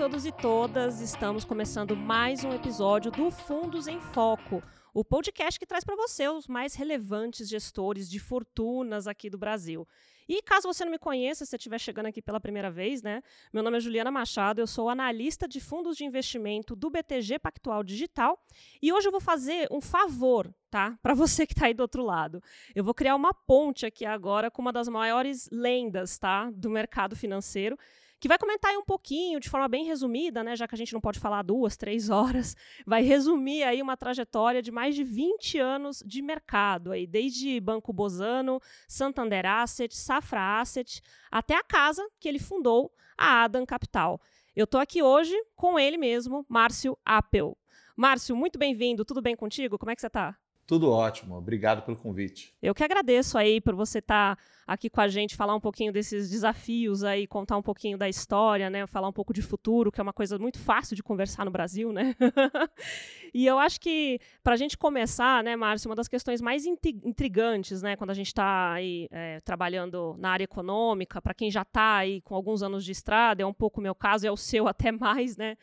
todos e todas, estamos começando mais um episódio do Fundos em Foco, o podcast que traz para você os mais relevantes gestores de fortunas aqui do Brasil. E caso você não me conheça, se estiver chegando aqui pela primeira vez, né? Meu nome é Juliana Machado, eu sou analista de fundos de investimento do BTG Pactual Digital e hoje eu vou fazer um favor, tá? Para você que está aí do outro lado. Eu vou criar uma ponte aqui agora com uma das maiores lendas, tá? Do mercado financeiro que vai comentar aí um pouquinho, de forma bem resumida, né, já que a gente não pode falar duas, três horas, vai resumir aí uma trajetória de mais de 20 anos de mercado, aí, desde Banco Bozano, Santander Asset, Safra Asset, até a casa que ele fundou, a Adam Capital. Eu estou aqui hoje com ele mesmo, Márcio Appel. Márcio, muito bem-vindo, tudo bem contigo? Como é que você está? Tudo ótimo, obrigado pelo convite. Eu que agradeço aí por você estar tá aqui com a gente, falar um pouquinho desses desafios aí, contar um pouquinho da história, né? Falar um pouco de futuro, que é uma coisa muito fácil de conversar no Brasil, né? e eu acho que, para a gente começar, né, Márcio, uma das questões mais intrigantes, né, quando a gente está aí é, trabalhando na área econômica, para quem já está aí com alguns anos de estrada, é um pouco o meu caso, é o seu até mais, né?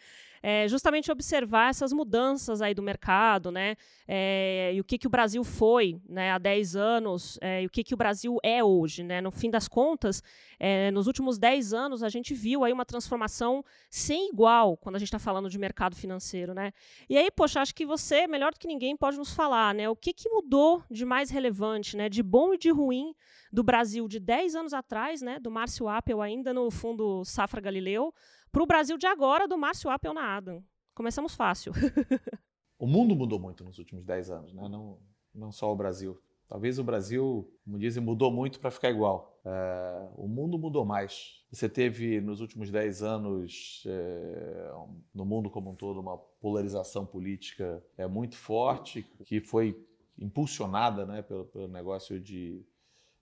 É, justamente observar essas mudanças aí do mercado, né? É, e o que, que o Brasil foi né, há 10 anos é, e o que, que o Brasil é hoje. Né? No fim das contas, é, nos últimos 10 anos, a gente viu aí uma transformação sem igual quando a gente está falando de mercado financeiro. Né? E aí, poxa, acho que você, melhor do que ninguém, pode nos falar né, o que, que mudou de mais relevante, né, de bom e de ruim do Brasil de 10 anos atrás, né, do Márcio Appel ainda no fundo Safra Galileu, para o Brasil de agora, do Márcio Appel na Adam. Começamos fácil. o mundo mudou muito nos últimos 10 anos, né? não, não só o Brasil. Talvez o Brasil, como dizem, mudou muito para ficar igual. É, o mundo mudou mais. Você teve nos últimos 10 anos, é, no mundo como um todo, uma polarização política é, muito forte, que foi impulsionada né, pelo, pelo negócio de,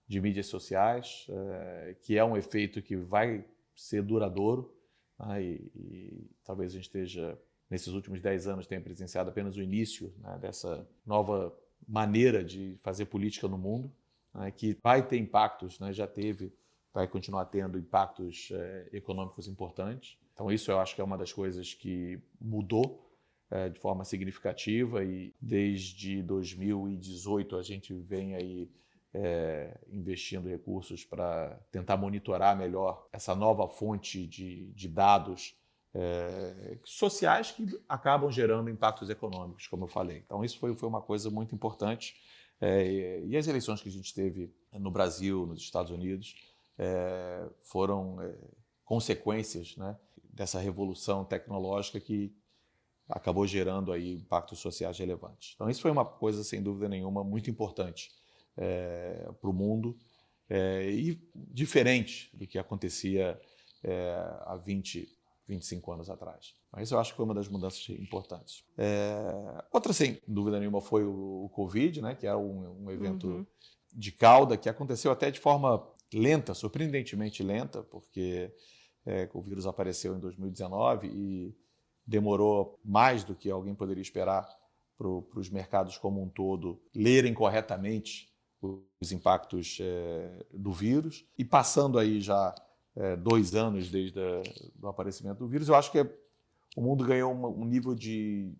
de mídias sociais, é, que é um efeito que vai ser duradouro. Né, e, e, talvez a gente esteja, nesses últimos 10 anos, tenha presenciado apenas o início né, dessa nova maneira de fazer política no mundo, né, que vai ter impactos, né, já teve, vai continuar tendo impactos é, econômicos importantes. Então, isso eu acho que é uma das coisas que mudou é, de forma significativa e desde 2018 a gente vem aí é, investindo recursos para tentar monitorar melhor essa nova fonte de, de dados é, sociais que acabam gerando impactos econômicos, como eu falei. Então, isso foi, foi uma coisa muito importante. É, e as eleições que a gente teve no Brasil, nos Estados Unidos, é, foram é, consequências né, dessa revolução tecnológica que acabou gerando aí impactos sociais relevantes. Então, isso foi uma coisa, sem dúvida nenhuma, muito importante é, para o mundo é, e diferente do que acontecia é, há 20, 25 anos atrás. Mas eu acho que foi uma das mudanças importantes. Outra, sem dúvida nenhuma, foi o, o Covid, né, que era um, um evento uhum. de cauda que aconteceu até de forma lenta, surpreendentemente lenta, porque o vírus apareceu em 2019 e demorou mais do que alguém poderia esperar para os mercados como um todo lerem corretamente os impactos é, do vírus. E passando aí já é, dois anos desde o aparecimento do vírus, eu acho que é, o mundo ganhou um, nível de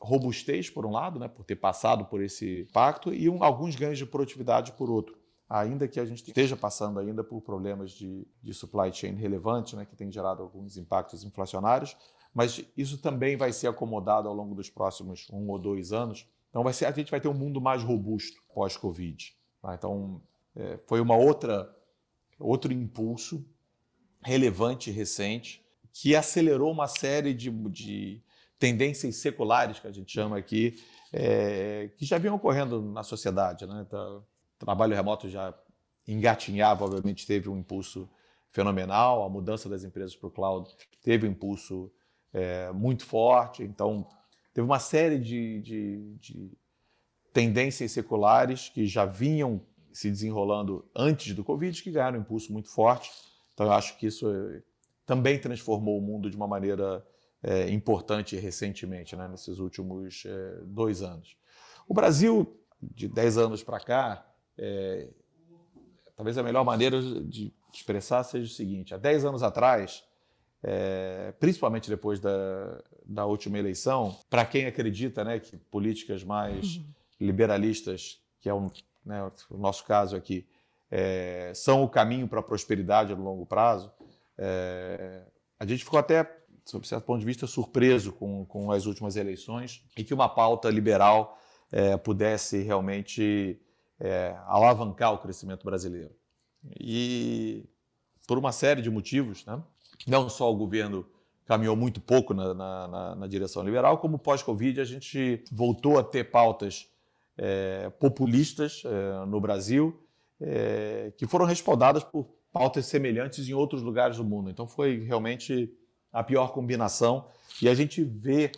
robustez, por um lado, né, por ter passado por esse impacto, e um, alguns ganhos de produtividade por outro. Ainda que a gente esteja passando ainda por problemas de, de supply chain relevantes, né, que tem gerado alguns impactos inflacionários, mas isso também vai ser acomodado ao longo dos próximos um ou dois anos. Então vai ser, a gente vai ter um mundo mais robusto pós-Covid. Tá? Então, é, foi uma outra outro impulso relevante e recente que acelerou uma série de, de tendências seculares que a gente chama aqui, é, que já vinham ocorrendo na sociedade. Né? Então, trabalho remoto já engatinhava, obviamente teve um impulso fenomenal, a mudança das empresas para o cloud teve um impulso é, muito forte, então teve uma série de, de, de tendências seculares que já vinham se desenrolando antes do Covid, que ganharam um impulso muito forte. Então, eu acho que isso eh, também transformou o mundo de uma maneira é, importante recentemente, né, nesses últimos é, dois anos. O Brasil, de 10 anos para cá, é, talvez a melhor maneira de expressar seja o seguinte: há 10 anos atrás, é, principalmente depois da, da última eleição, para quem acredita né, que políticas mais uhum. Liberalistas, que é um, né, o nosso caso aqui, é, são o caminho para a prosperidade no longo prazo, é, a gente ficou até, sob certo ponto de vista, surpreso com, com as últimas eleições e que uma pauta liberal é, pudesse realmente é, alavancar o crescimento brasileiro. E por uma série de motivos, né? não só o governo caminhou muito pouco na, na, na direção liberal, como pós-Covid a gente voltou a ter pautas é, populistas é, no Brasil é, que foram respaldadas por pautas semelhantes em outros lugares do mundo. Então foi realmente a pior combinação e a gente vê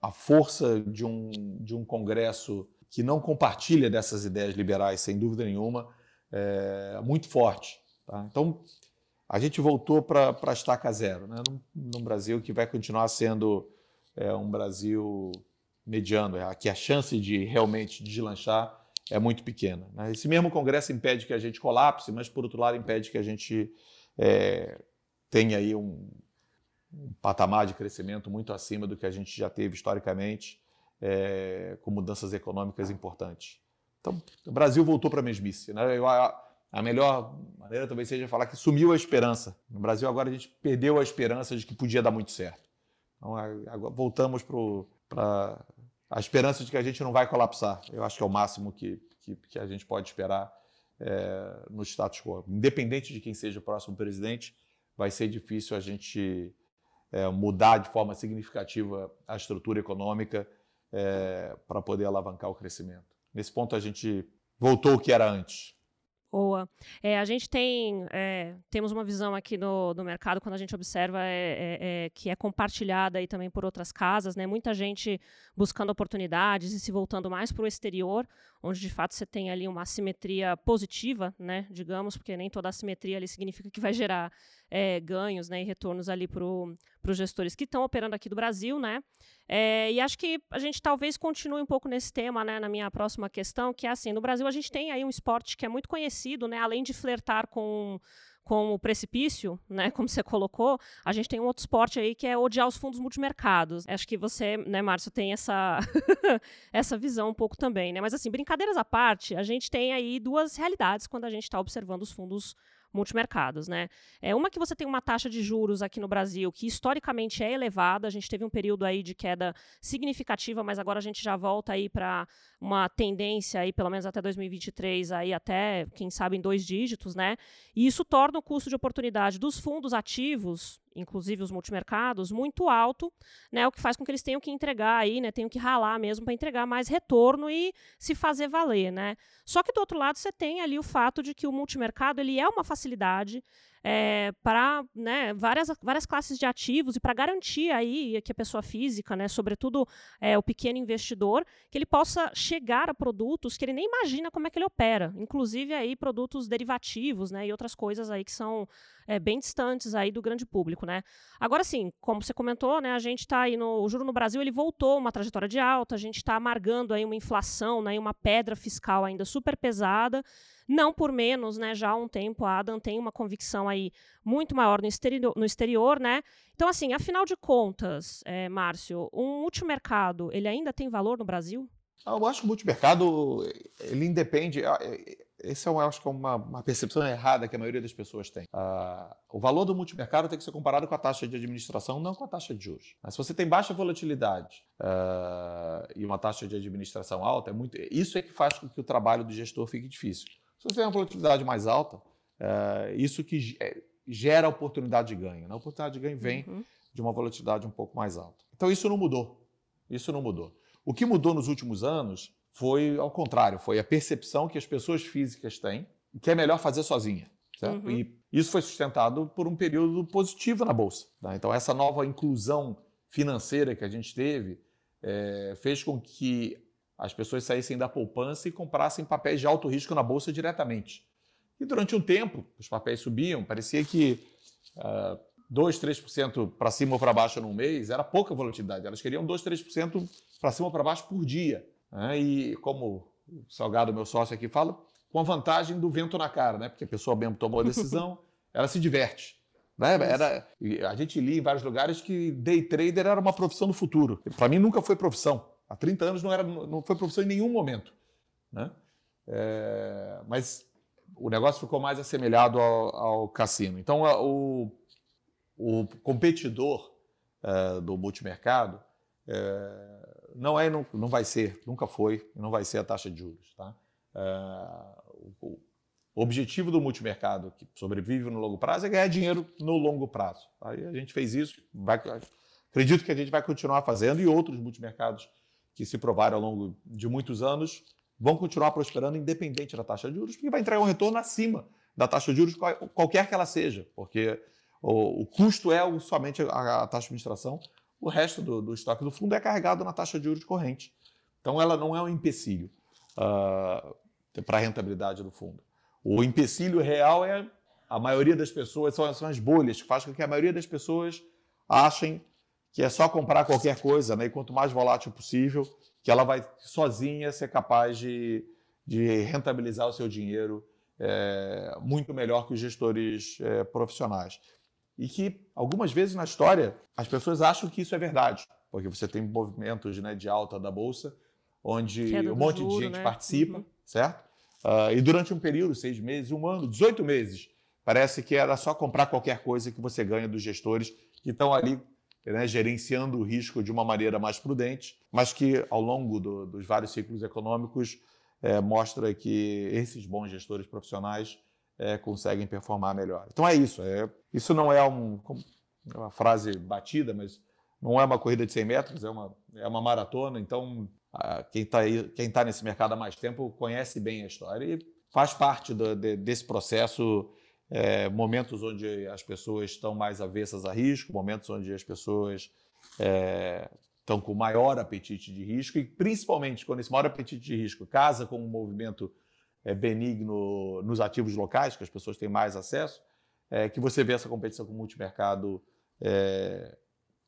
a força de um, de um Congresso que não compartilha dessas ideias liberais, sem dúvida nenhuma, é, muito forte. Tá? Então, a gente voltou para a estaca zero, né? num, num, Brasil que vai continuar sendo é, um Brasil mediano, é, que a chance de realmente deslanchar é muito pequena. Né? Esse mesmo Congresso impede que a gente colapse, mas, por outro lado, impede que a gente é, tenha aí um, um, patamar de crescimento muito acima do que a gente já teve historicamente, é, com mudanças econômicas importantes. Então, o Brasil voltou para a mesmice. Né? Eu, a, a melhor maneira talvez seja falar que sumiu a esperança. No Brasil, agora a gente perdeu a esperança de que podia dar muito certo. Então, agora voltamos para a esperança de que a gente não vai colapsar. Eu acho que é o máximo que, que, que a gente pode esperar é, no status quo. Independente de quem seja o próximo presidente, vai ser difícil a gente é, mudar de forma significativa a estrutura econômica é, para poder alavancar o crescimento. Nesse ponto, a gente voltou ao que era antes. Boa. É, a gente tem é, temos uma visão aqui no, do mercado quando a gente observa é, é, é, que é compartilhada aí também por outras casas, né? Muita gente buscando oportunidades e se voltando mais para o exterior, onde de fato você tem ali uma assimetria positiva, né? Digamos, porque nem toda assimetria ali significa que vai gerar é, ganhos, né? E retornos ali para os gestores que estão operando aqui do Brasil, né? É, e acho que a gente talvez continue um pouco nesse tema, né, na minha próxima questão, que é assim, no Brasil a gente tem aí um esporte que é muito conhecido, né, além de flertar com com o precipício, né, como você colocou, a gente tem um outro esporte aí que é odiar os fundos multimercados. Acho que você, né, Márcio, tem essa essa visão um pouco também, né? Mas assim, brincadeiras à parte, a gente tem aí duas realidades quando a gente está observando os fundos multimercados, né? É uma que você tem uma taxa de juros aqui no Brasil que historicamente é elevada. A gente teve um período aí de queda significativa, mas agora a gente já volta aí para uma tendência aí pelo menos até 2023 aí até quem sabe em dois dígitos, né? E isso torna o custo de oportunidade dos fundos ativos inclusive os multimercados, muito alto, né, o que faz com que eles tenham que entregar aí, né, tenham que ralar mesmo para entregar mais retorno e se fazer valer, né? Só que do outro lado você tem ali o fato de que o multimercado ele é uma facilidade é, para né, várias, várias classes de ativos e para garantir aí que a pessoa física, né, sobretudo é, o pequeno investidor, que ele possa chegar a produtos que ele nem imagina como é que ele opera, inclusive aí produtos derivativos né, e outras coisas aí que são é, bem distantes aí do grande público, né? Agora sim, como você comentou, né, a gente está aí no o juro no Brasil ele voltou uma trajetória de alta, a gente está amargando aí uma inflação, né, uma pedra fiscal ainda super pesada. Não por menos, né, já há um tempo a Adam tem uma convicção aí muito maior no exterior, no exterior né? Então, assim, afinal de contas, é, Márcio, um multimercado, ele ainda tem valor no Brasil? Ah, eu acho que o multimercado, ele independe... Ah, esse é, eu acho que é uma, uma, percepção errada que a maioria das pessoas tem. Uh, o valor do multimercado tem que ser comparado com a taxa de administração, não com a taxa de juros. Mas se você tem baixa volatilidade uh, e uma taxa de administração alta, é muito, isso é que faz com que o trabalho do gestor fique difícil. Se você tem uma volatilidade mais alta, é, isso que é, gera oportunidade de ganho. Né? A oportunidade de ganho vem uhum. de uma volatilidade um pouco mais alta. Então isso não mudou. Isso não mudou. O que mudou nos últimos anos foi ao contrário, foi a percepção que as pessoas físicas têm que é melhor fazer sozinha. Uhum. E isso foi sustentado por um período positivo na bolsa. Tá? Então essa nova inclusão financeira que a gente teve é, fez com que as pessoas saíssem da poupança e comprassem papéis de alto risco na bolsa diretamente. E durante um tempo, os papéis subiam, parecia que uh, 2, 3% para cima ou para baixo num mês era pouca volatilidade. Elas queriam 2, 3% para cima ou para baixo por dia. Né? E como o Salgado, meu sócio aqui, fala, com a vantagem do vento na cara, né? porque a pessoa mesmo tomou a decisão, ela se diverte. Né? Era, a gente lia em vários lugares que day trader era uma profissão do futuro. Para mim nunca foi profissão. Há 30 anos não, era, não foi profissão em nenhum momento. Né? É, mas o negócio ficou mais assemelhado ao, ao cassino. Então, o, o competidor é, do multimercado é, não é, não, não vai ser, nunca foi, não vai ser a taxa de juros. Tá? É, o, objetivo do multimercado que sobrevive no longo prazo é ganhar dinheiro no longo prazo. Aí a gente fez isso, vai, acredito que a gente vai continuar fazendo e outros multimercados que se provaram ao longo de muitos anos vão continuar prosperando independente da taxa de juros, porque vai entregar um retorno acima da taxa de juros, qualquer que ela seja, porque o, o custo é somente a, a, taxa de administração, o resto do, do, estoque do fundo é carregado na taxa de juros corrente. Então ela não é um empecilho uh, para a rentabilidade do fundo. O empecilho real é a maioria das pessoas, são, são as bolhas, que faz com que a maioria das pessoas achem que é só comprar qualquer coisa, né? e quanto mais volátil possível, que ela vai sozinha ser capaz de, de rentabilizar o seu dinheiro é, muito melhor que os gestores é, profissionais. E que algumas vezes na história as pessoas acham que isso é verdade, porque você tem movimentos né, de alta da bolsa, onde um monte juro, de gente né? participa, uhum. certo? Uh, e durante um período, seis meses, um ano, 18 meses, parece que era só comprar qualquer coisa que você ganha dos gestores que estão ali né, gerenciando o risco de uma maneira mais prudente, mas que ao longo do, dos vários ciclos econômicos é, mostra que esses bons gestores profissionais é, conseguem performar melhor. Então é isso. É, isso não é um, é uma frase batida, mas não é uma corrida de 100 metros, é uma, é uma maratona. Então quem está quem tá nesse mercado há mais tempo conhece bem a história e faz parte do, de, desse processo. É, momentos onde as pessoas estão mais avessas a risco, momentos onde as pessoas é, estão com maior apetite de risco e principalmente quando esse maior apetite de risco casa com um movimento é, benigno nos ativos locais, que as pessoas têm mais acesso, é, que você vê essa competição com o multimercado é,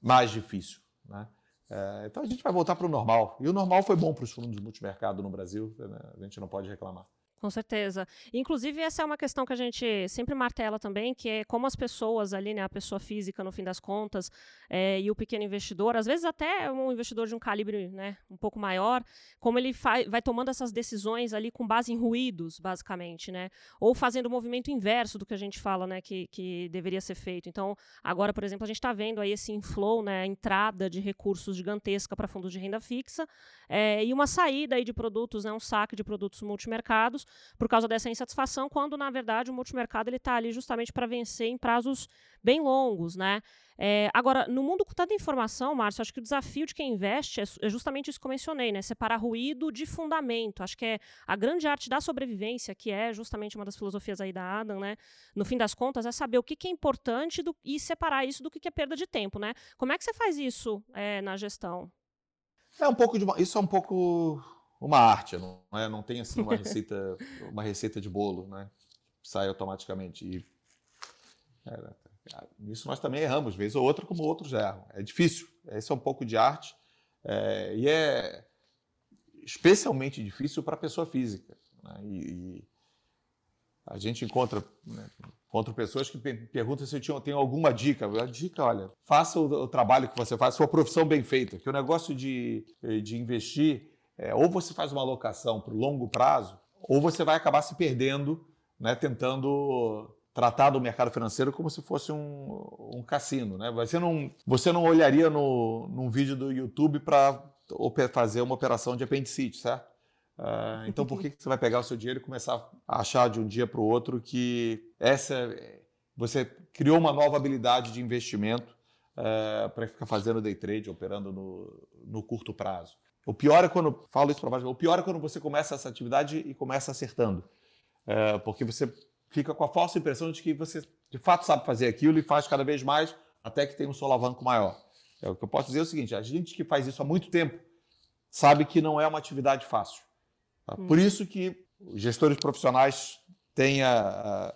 mais difícil. Né? É, então a gente vai voltar para o normal. E o normal foi bom para os fundos multimercado no Brasil, né? a gente não pode reclamar. Com certeza. Inclusive, essa é uma questão que a gente sempre martela também, que é como as pessoas ali, né, a pessoa física, no fim das contas, é, e o pequeno investidor, às vezes até um investidor de um calibre né, um pouco maior, como ele vai tomando essas decisões ali com base em ruídos, basicamente, né? Ou fazendo o movimento inverso do que a gente fala, né, que, que deveria ser feito. Então, agora, por exemplo, a gente está vendo aí esse inflow, né, a entrada de recursos gigantesca para fundos de renda fixa, é, e uma saída aí de produtos, né, um saque de produtos multimercados, por causa dessa insatisfação, quando na verdade o multimercado ele está ali justamente para vencer em prazos bem longos, né? É, agora, no mundo com tanta informação, Márcio, acho que o desafio de quem investe é, é, justamente isso que eu mencionei, né? Separar ruído de fundamento. Acho que é a grande arte da sobrevivência, que é justamente uma das filosofias aí da Adam, né? No fim das contas, é saber o que, que é importante do, e separar isso do que, que é perda de tempo, né? Como é que você faz isso é, na gestão? É um pouco de uma, isso é um pouco uma arte, não, é? não tem assim uma receita, uma receita de bolo, né? Sai automaticamente. E é, nisso nós também erramos, vez ou outra, como outros erram. É difícil. Esse é um pouco de arte é, e é especialmente difícil para a pessoa física. Né? E, e, a gente encontra, né, encontra pessoas que perguntam se eu tenho alguma dica. A dica, olha, faça o, o trabalho que você faz, sua profissão bem feita, que o negócio de, de investir é, ou você faz uma alocação para o longo prazo, ou você vai acabar se perdendo, né, tentando tratar do mercado financeiro como se fosse um, um cassino. Né? Você, não, você não olharia no, num vídeo do YouTube para fazer uma operação de apendicite, certo? Uh, então, por que, que você vai pegar o seu dinheiro e começar a achar de um dia para o outro que essa você criou uma nova habilidade de investimento uh, é, para ficar fazendo day trade, operando no, no curto prazo? O pior é quando, falo isso para vários, o pior é quando você começa essa atividade e começa acertando. É, porque você fica com a falsa impressão de que você de fato sabe fazer aquilo e faz cada vez mais até que tem um solavanco maior. É, o que eu posso dizer é o seguinte: a gente que faz isso há muito tempo sabe que não é uma atividade fácil. Tá? Hum. Por isso que gestores profissionais têm a,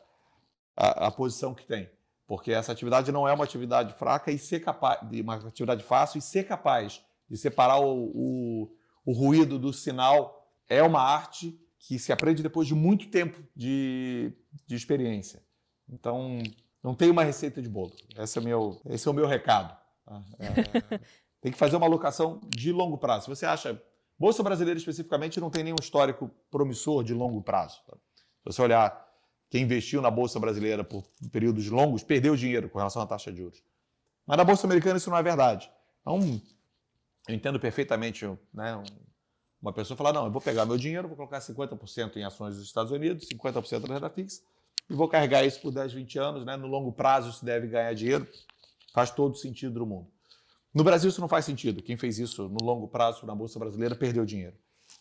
a, a, posição que têm. Porque essa atividade não é uma atividade fraca e ser capaz, uma atividade fácil e ser capaz de separar o, o, o ruído do sinal é uma arte que se aprende depois de muito tempo de, de experiência. Então, não tem uma receita de bolo. Esse é, meu, esse é o meu recado. Tá? É, tem que fazer uma alocação de longo prazo. Se você acha. Bolsa brasileira especificamente não tem nenhum histórico promissor de longo prazo. Tá? Se você olhar quem investiu na Bolsa brasileira por períodos longos, perdeu dinheiro com relação à taxa de juros. Mas na Bolsa americana isso não é verdade. Então, eu entendo perfeitamente né, uma pessoa falar, não, eu vou pegar meu dinheiro, vou colocar 50% em ações dos Estados Unidos, 50% na renda fixa, e vou carregar isso por 10, 20 anos, né? no longo prazo se deve ganhar dinheiro, faz todo sentido do mundo. No Brasil isso não faz sentido. Quem fez isso no longo prazo na Bolsa Brasileira perdeu dinheiro.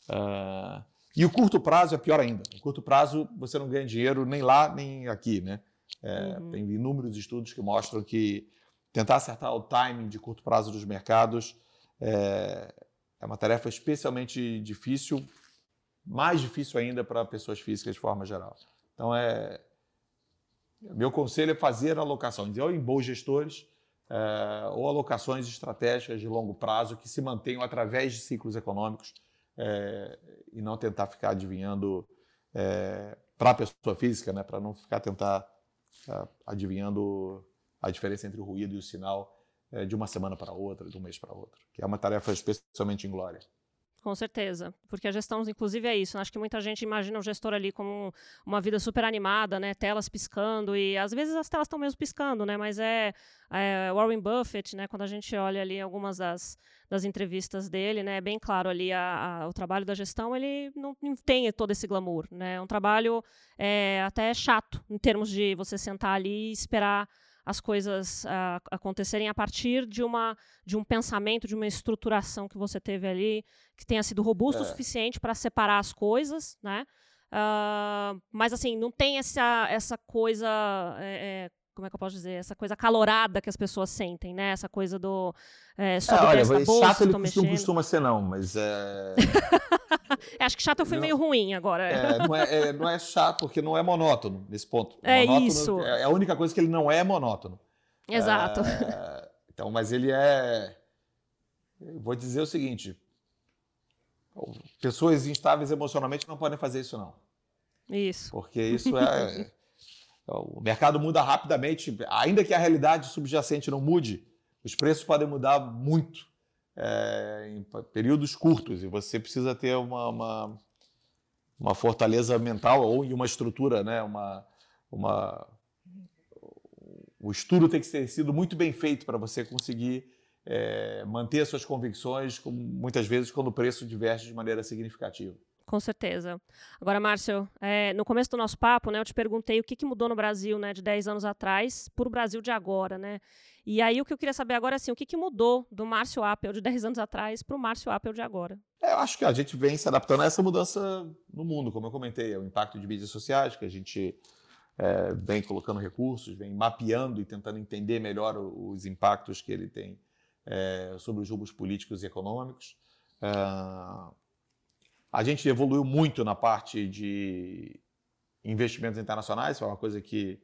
Uh, e o curto prazo é pior ainda. No curto prazo você não ganha dinheiro nem lá nem aqui. Né? É, uhum. Tem inúmeros estudos que mostram que tentar acertar o timing de curto prazo dos mercados é, é uma tarefa especialmente difícil, mais difícil ainda para pessoas físicas de forma geral. Então, é, meu conselho é fazer alocações, ou em bons gestores, é, ou alocações estratégicas de longo prazo que se mantenham através de ciclos econômicos é, e não tentar ficar adivinhando é, para a pessoa física, né, para não ficar tentar é, adivinhando a diferença entre o ruído e o sinal é, de uma semana para outra, de um mês para outro, que é uma tarefa especialmente inglória. Com certeza, porque a gestão, inclusive, é isso. Acho que muita gente imagina o gestor ali como uma vida super animada, né? Telas piscando e às vezes as telas estão mesmo piscando, né? Mas é, é, Warren Buffett, né? Quando a gente olha ali algumas das, das entrevistas dele, né? É bem claro ali a, a, o trabalho da gestão, ele não, não, tem todo esse glamour, né? É um trabalho é, até chato em termos de você sentar ali e esperar as coisas uh, acontecerem a partir de, uma, de um pensamento, de uma estruturação que você teve ali, que tenha sido robusto é. o suficiente para separar as coisas, né? Uh, mas assim, não tem essa, essa coisa. É, como é que eu posso dizer? Essa coisa calorada que as pessoas sentem, né? Essa coisa do. É, sobe é, olha, da bolsa, chato ele não costuma ser, não, mas. É... Acho que chato eu fui não, meio ruim agora. É, não, é, é, não é chato, porque não é monótono nesse ponto. É monótono, isso. É a única coisa que ele não é monótono. Exato. É, então, mas ele é. vou dizer o seguinte: pessoas instáveis emocionalmente não podem fazer isso, não. Isso. Porque isso é. o mercado muda rapidamente, ainda que a realidade subjacente não mude, os preços podem mudar muito é, em períodos curtos e você precisa ter uma, uma, uma, fortaleza mental ou uma estrutura, né? uma, uma, o estudo tem que ter sido muito bem feito para você conseguir é, manter suas convicções, muitas vezes quando o preço diverge de maneira significativa. Com certeza. Agora, Márcio, é, no começo do nosso papo, né, eu te perguntei o que, que mudou no Brasil né, de 10 anos atrás para o Brasil de agora. Né? E aí o que eu queria saber agora é assim, o que, que mudou do Márcio Apple de 10 anos atrás para o Márcio Apple de agora? É, eu acho que a gente vem se adaptando a essa mudança no mundo, como eu comentei, o impacto de mídias sociais, que a gente é, vem colocando recursos, vem mapeando e tentando entender melhor os impactos que ele tem é, sobre os rumos políticos e econômicos. É, a gente evoluiu muito na parte de investimentos internacionais, foi uma coisa que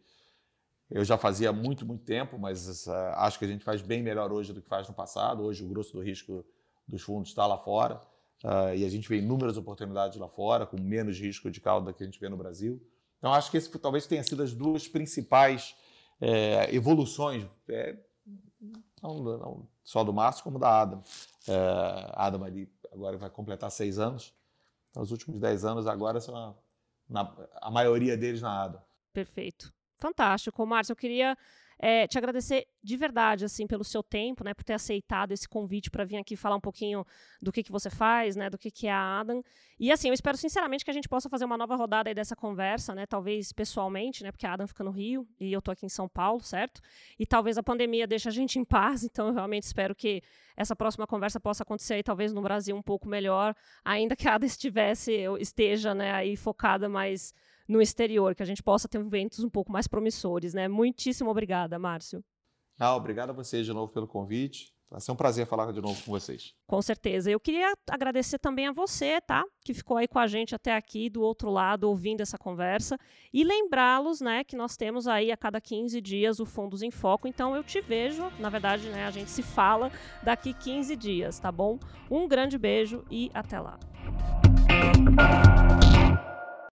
eu já fazia há muito, muito tempo, mas uh, acho que a gente faz bem melhor hoje do que faz no passado. Hoje o grosso do risco dos fundos está lá fora uh, e a gente vê inúmeras oportunidades lá fora, com menos risco de cauda que a gente vê no Brasil. Então acho que esse talvez tenha sido as duas principais é, evoluções, é, não, não, só do Márcio como da Adam. É, Adam ali agora vai completar seis anos. Então, os últimos dez anos agora são a, na, a maioria deles na Adam. Perfeito. Fantástico. Márcio, eu queria é, te agradecer de verdade, assim, pelo seu tempo, né, por ter aceitado esse convite para vir aqui falar um pouquinho do que, que você faz, né, do que, que é a Adam. E, assim, eu espero sinceramente que a gente possa fazer uma nova rodada aí dessa conversa, né, talvez pessoalmente, né, porque a Adam fica no Rio e eu tô aqui em São Paulo, certo? E talvez a pandemia deixe a gente em paz, então eu realmente espero que essa próxima conversa possa acontecer aí, talvez no Brasil um pouco melhor, ainda que a Ada estivesse, esteja, né, aí focada mais no exterior, que a gente possa ter eventos um pouco mais promissores, né? Muitíssimo obrigada, Márcio. Ah, obrigado a vocês de novo pelo convite. Vai ser um prazer falar de novo com vocês. Com certeza. Eu queria agradecer também a você, tá? Que ficou aí com a gente até aqui do outro lado, ouvindo essa conversa. E lembrá-los, né, que nós temos aí a cada 15 dias o Fundos em Foco. Então eu te vejo, na verdade, né, a gente se fala daqui 15 dias, tá bom? Um grande beijo e até lá.